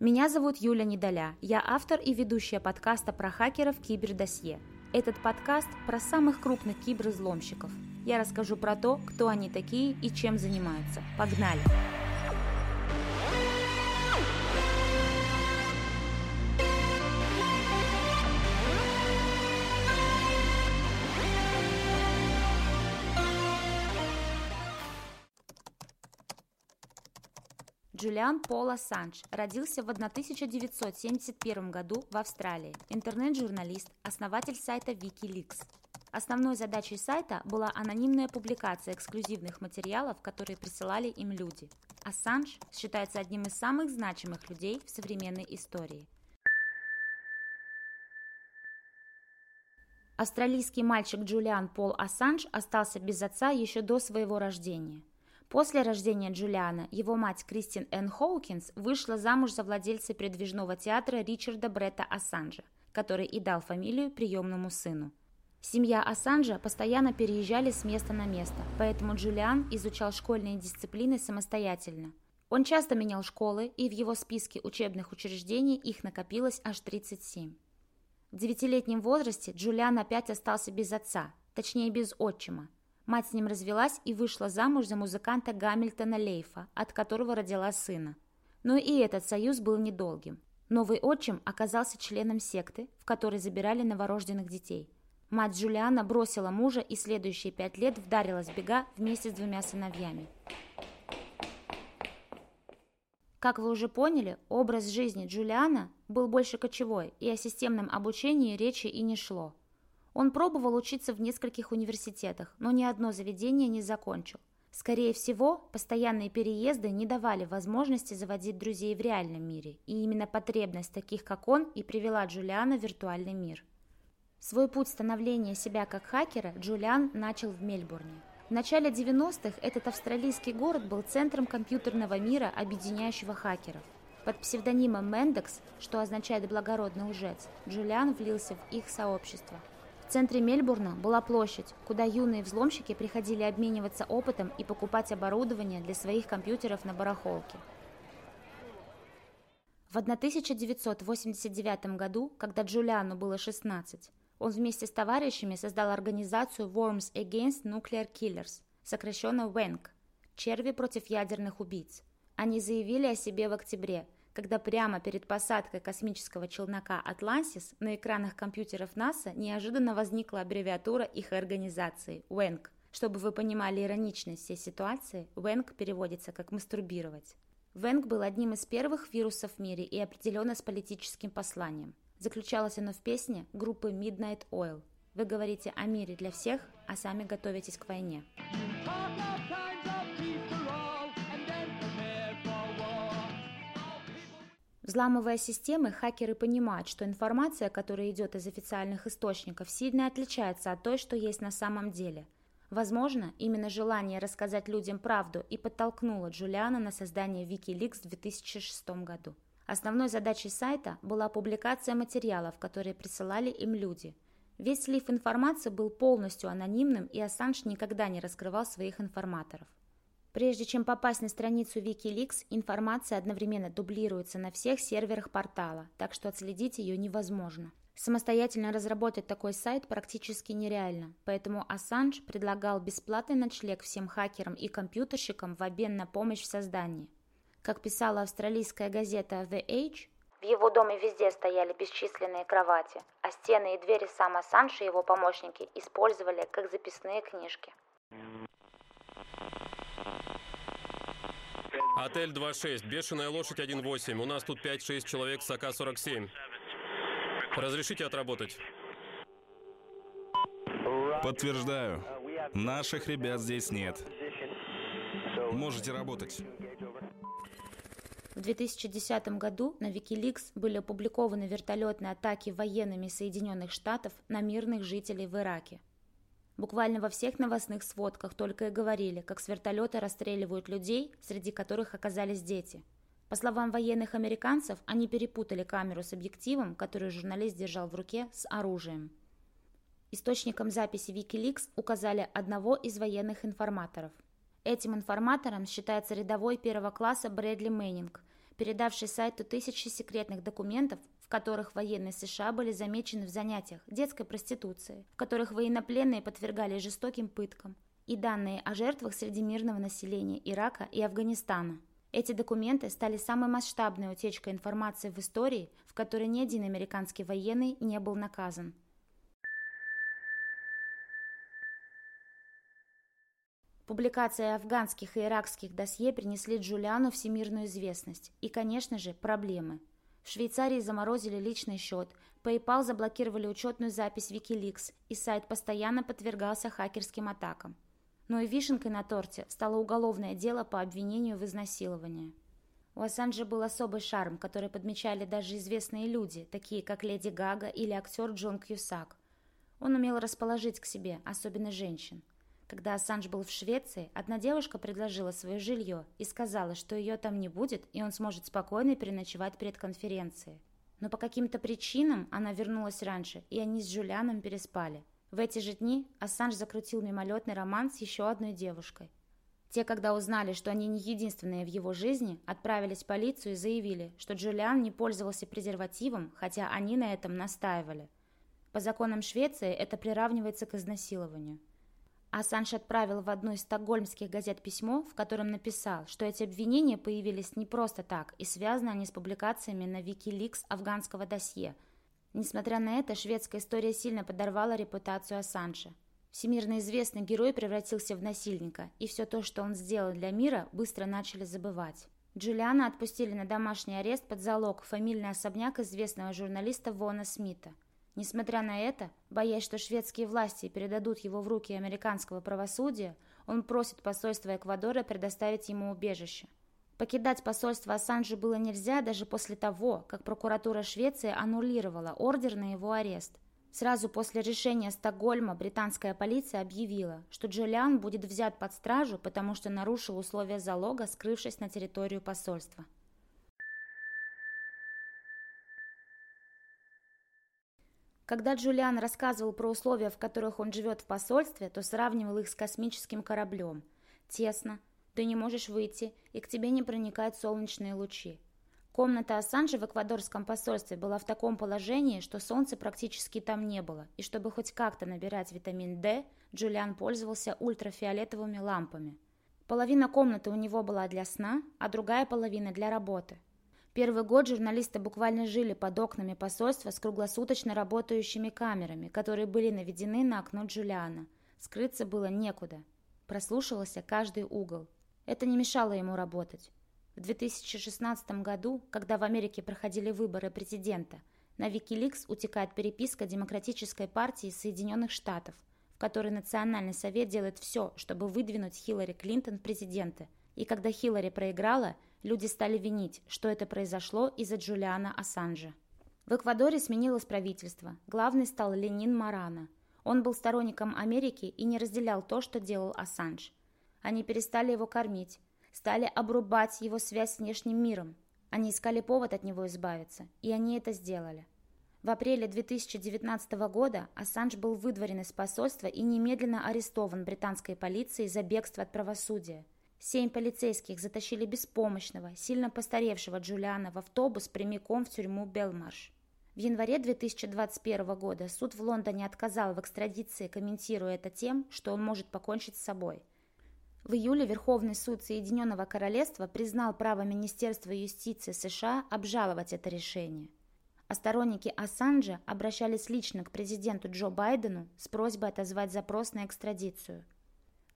Меня зовут Юля Недоля. Я автор и ведущая подкаста про хакеров Кибердосье. Этот подкаст про самых крупных киберзломщиков. Я расскажу про то, кто они такие и чем занимаются. Погнали! Джулиан Пол Ассанж родился в 1971 году в Австралии. Интернет-журналист, основатель сайта Wikileaks. Основной задачей сайта была анонимная публикация эксклюзивных материалов, которые присылали им люди. Ассанж считается одним из самых значимых людей в современной истории. Австралийский мальчик Джулиан Пол Ассанж остался без отца еще до своего рождения. После рождения Джулиана его мать Кристин Энн Хоукинс вышла замуж за владельца передвижного театра Ричарда Бретта Ассанжа, который и дал фамилию приемному сыну. Семья Ассанжа постоянно переезжали с места на место, поэтому Джулиан изучал школьные дисциплины самостоятельно. Он часто менял школы, и в его списке учебных учреждений их накопилось аж 37. В девятилетнем возрасте Джулиан опять остался без отца, точнее без отчима, Мать с ним развелась и вышла замуж за музыканта Гамильтона Лейфа, от которого родила сына. Но и этот союз был недолгим. Новый отчим оказался членом секты, в которой забирали новорожденных детей. Мать Джулиана бросила мужа и следующие пять лет вдарилась бега вместе с двумя сыновьями. Как вы уже поняли, образ жизни Джулиана был больше кочевой, и о системном обучении речи и не шло. Он пробовал учиться в нескольких университетах, но ни одно заведение не закончил. Скорее всего, постоянные переезды не давали возможности заводить друзей в реальном мире, и именно потребность таких, как он, и привела Джулиана в виртуальный мир. Свой путь становления себя как хакера Джулиан начал в Мельбурне. В начале 90-х этот австралийский город был центром компьютерного мира, объединяющего хакеров. Под псевдонимом Мендекс, что означает «благородный лжец», Джулиан влился в их сообщество – в центре Мельбурна была площадь, куда юные взломщики приходили обмениваться опытом и покупать оборудование для своих компьютеров на барахолке. В 1989 году, когда Джулиану было 16, он вместе с товарищами создал организацию Worms Against Nuclear Killers, сокращенно WANG – «Черви против ядерных убийц». Они заявили о себе в октябре – когда прямо перед посадкой космического челнока «Атлантис» на экранах компьютеров НАСА неожиданно возникла аббревиатура их организации – ВЭНК. Чтобы вы понимали ироничность всей ситуации, ВЭНК переводится как «мастурбировать». ВЭНК был одним из первых вирусов в мире и определенно с политическим посланием. Заключалось оно в песне группы Midnight Oil. Вы говорите о мире для всех, а сами готовитесь к войне. Взламывая системы, хакеры понимают, что информация, которая идет из официальных источников, сильно отличается от той, что есть на самом деле. Возможно, именно желание рассказать людям правду и подтолкнуло Джулиана на создание Wikileaks в 2006 году. Основной задачей сайта была публикация материалов, которые присылали им люди. Весь слив информации был полностью анонимным, и Ассанж никогда не раскрывал своих информаторов. Прежде чем попасть на страницу Wikileaks, информация одновременно дублируется на всех серверах портала, так что отследить ее невозможно. Самостоятельно разработать такой сайт практически нереально, поэтому Ассанж предлагал бесплатный ночлег всем хакерам и компьютерщикам в обмен на помощь в создании. Как писала австралийская газета The Age, в его доме везде стояли бесчисленные кровати, а стены и двери сам Ассанж и его помощники использовали как записные книжки. Отель 2.6, бешеная лошадь 1.8. У нас тут 5-6 человек с АК-47. Разрешите отработать? Подтверждаю. Наших ребят здесь нет. Можете работать. В 2010 году на Wikileaks были опубликованы вертолетные атаки военными Соединенных Штатов на мирных жителей в Ираке. Буквально во всех новостных сводках только и говорили, как с вертолета расстреливают людей, среди которых оказались дети. По словам военных американцев, они перепутали камеру с объективом, который журналист держал в руке, с оружием. Источником записи Wikileaks указали одного из военных информаторов. Этим информатором считается рядовой первого класса Брэдли Мэннинг, передавший сайту тысячи секретных документов, в которых военные США были замечены в занятиях детской проституции, в которых военнопленные подвергали жестоким пыткам, и данные о жертвах среди мирного населения Ирака и Афганистана. Эти документы стали самой масштабной утечкой информации в истории, в которой ни один американский военный не был наказан. Публикация афганских и иракских досье принесли Джулиану всемирную известность и, конечно же, проблемы. В Швейцарии заморозили личный счет, PayPal заблокировали учетную запись Wikileaks, и сайт постоянно подвергался хакерским атакам. Но и вишенкой на торте стало уголовное дело по обвинению в изнасиловании. У Ассанжа был особый шарм, который подмечали даже известные люди, такие как Леди Гага или актер Джон Кьюсак. Он умел расположить к себе, особенно женщин. Когда Ассанж был в Швеции, одна девушка предложила свое жилье и сказала, что ее там не будет, и он сможет спокойно переночевать перед конференцией. Но по каким-то причинам она вернулась раньше, и они с Джулианом переспали. В эти же дни Ассанж закрутил мимолетный роман с еще одной девушкой. Те, когда узнали, что они не единственные в его жизни, отправились в полицию и заявили, что Джулиан не пользовался презервативом, хотя они на этом настаивали. По законам Швеции это приравнивается к изнасилованию. Ассанж отправил в одну из стокгольмских газет письмо, в котором написал, что эти обвинения появились не просто так и связаны они с публикациями на Wikileaks афганского досье – Несмотря на это, шведская история сильно подорвала репутацию Ассанжа. Всемирно известный герой превратился в насильника, и все то, что он сделал для мира, быстро начали забывать. Джулиана отпустили на домашний арест под залог фамильный особняк известного журналиста Вона Смита. Несмотря на это, боясь, что шведские власти передадут его в руки американского правосудия, он просит посольство Эквадора предоставить ему убежище. Покидать посольство Ассанжу было нельзя даже после того, как прокуратура Швеции аннулировала ордер на его арест. Сразу после решения Стокгольма британская полиция объявила, что Джулиан будет взят под стражу, потому что нарушил условия залога, скрывшись на территорию посольства. Когда Джулиан рассказывал про условия, в которых он живет в посольстве, то сравнивал их с космическим кораблем. Тесно, ты не можешь выйти, и к тебе не проникают солнечные лучи. Комната Ассанжа в эквадорском посольстве была в таком положении, что солнца практически там не было, и чтобы хоть как-то набирать витамин D, Джулиан пользовался ультрафиолетовыми лампами. Половина комнаты у него была для сна, а другая половина для работы. Первый год журналисты буквально жили под окнами посольства с круглосуточно работающими камерами, которые были наведены на окно Джулиана. Скрыться было некуда. Прослушивался каждый угол. Это не мешало ему работать. В 2016 году, когда в Америке проходили выборы президента, на Wikileaks утекает переписка Демократической партии Соединенных Штатов, в которой Национальный совет делает все, чтобы выдвинуть Хиллари Клинтон в президенты. И когда Хиллари проиграла, люди стали винить, что это произошло из-за Джулиана Ассанжа. В Эквадоре сменилось правительство. Главный стал Ленин Марана. Он был сторонником Америки и не разделял то, что делал Ассанж. Они перестали его кормить, стали обрубать его связь с внешним миром. Они искали повод от него избавиться, и они это сделали. В апреле 2019 года Ассанж был выдворен из посольства и немедленно арестован британской полицией за бегство от правосудия. Семь полицейских затащили беспомощного, сильно постаревшего Джулиана в автобус прямиком в тюрьму Белмарш. В январе 2021 года суд в Лондоне отказал в экстрадиции, комментируя это тем, что он может покончить с собой – в июле Верховный суд Соединенного Королевства признал право Министерства юстиции США обжаловать это решение. А сторонники Ассанжа обращались лично к президенту Джо Байдену с просьбой отозвать запрос на экстрадицию.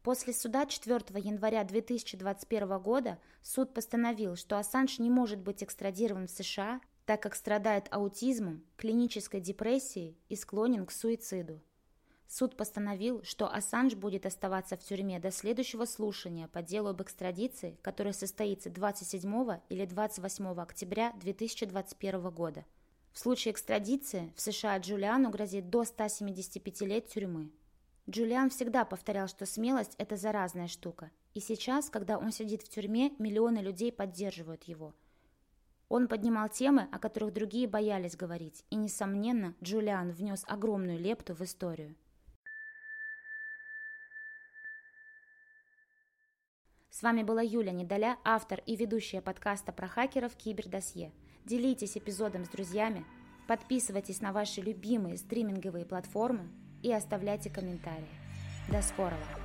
После суда 4 января 2021 года суд постановил, что Ассанж не может быть экстрадирован в США, так как страдает аутизмом, клинической депрессией и склонен к суициду. Суд постановил, что Ассанж будет оставаться в тюрьме до следующего слушания по делу об экстрадиции, которое состоится 27 или 28 октября 2021 года. В случае экстрадиции в США Джулиану грозит до 175 лет тюрьмы. Джулиан всегда повторял, что смелость – это заразная штука. И сейчас, когда он сидит в тюрьме, миллионы людей поддерживают его. Он поднимал темы, о которых другие боялись говорить, и, несомненно, Джулиан внес огромную лепту в историю. С вами была Юля Недоля, автор и ведущая подкаста про хакеров Кибердосье. Делитесь эпизодом с друзьями, подписывайтесь на ваши любимые стриминговые платформы и оставляйте комментарии. До скорого!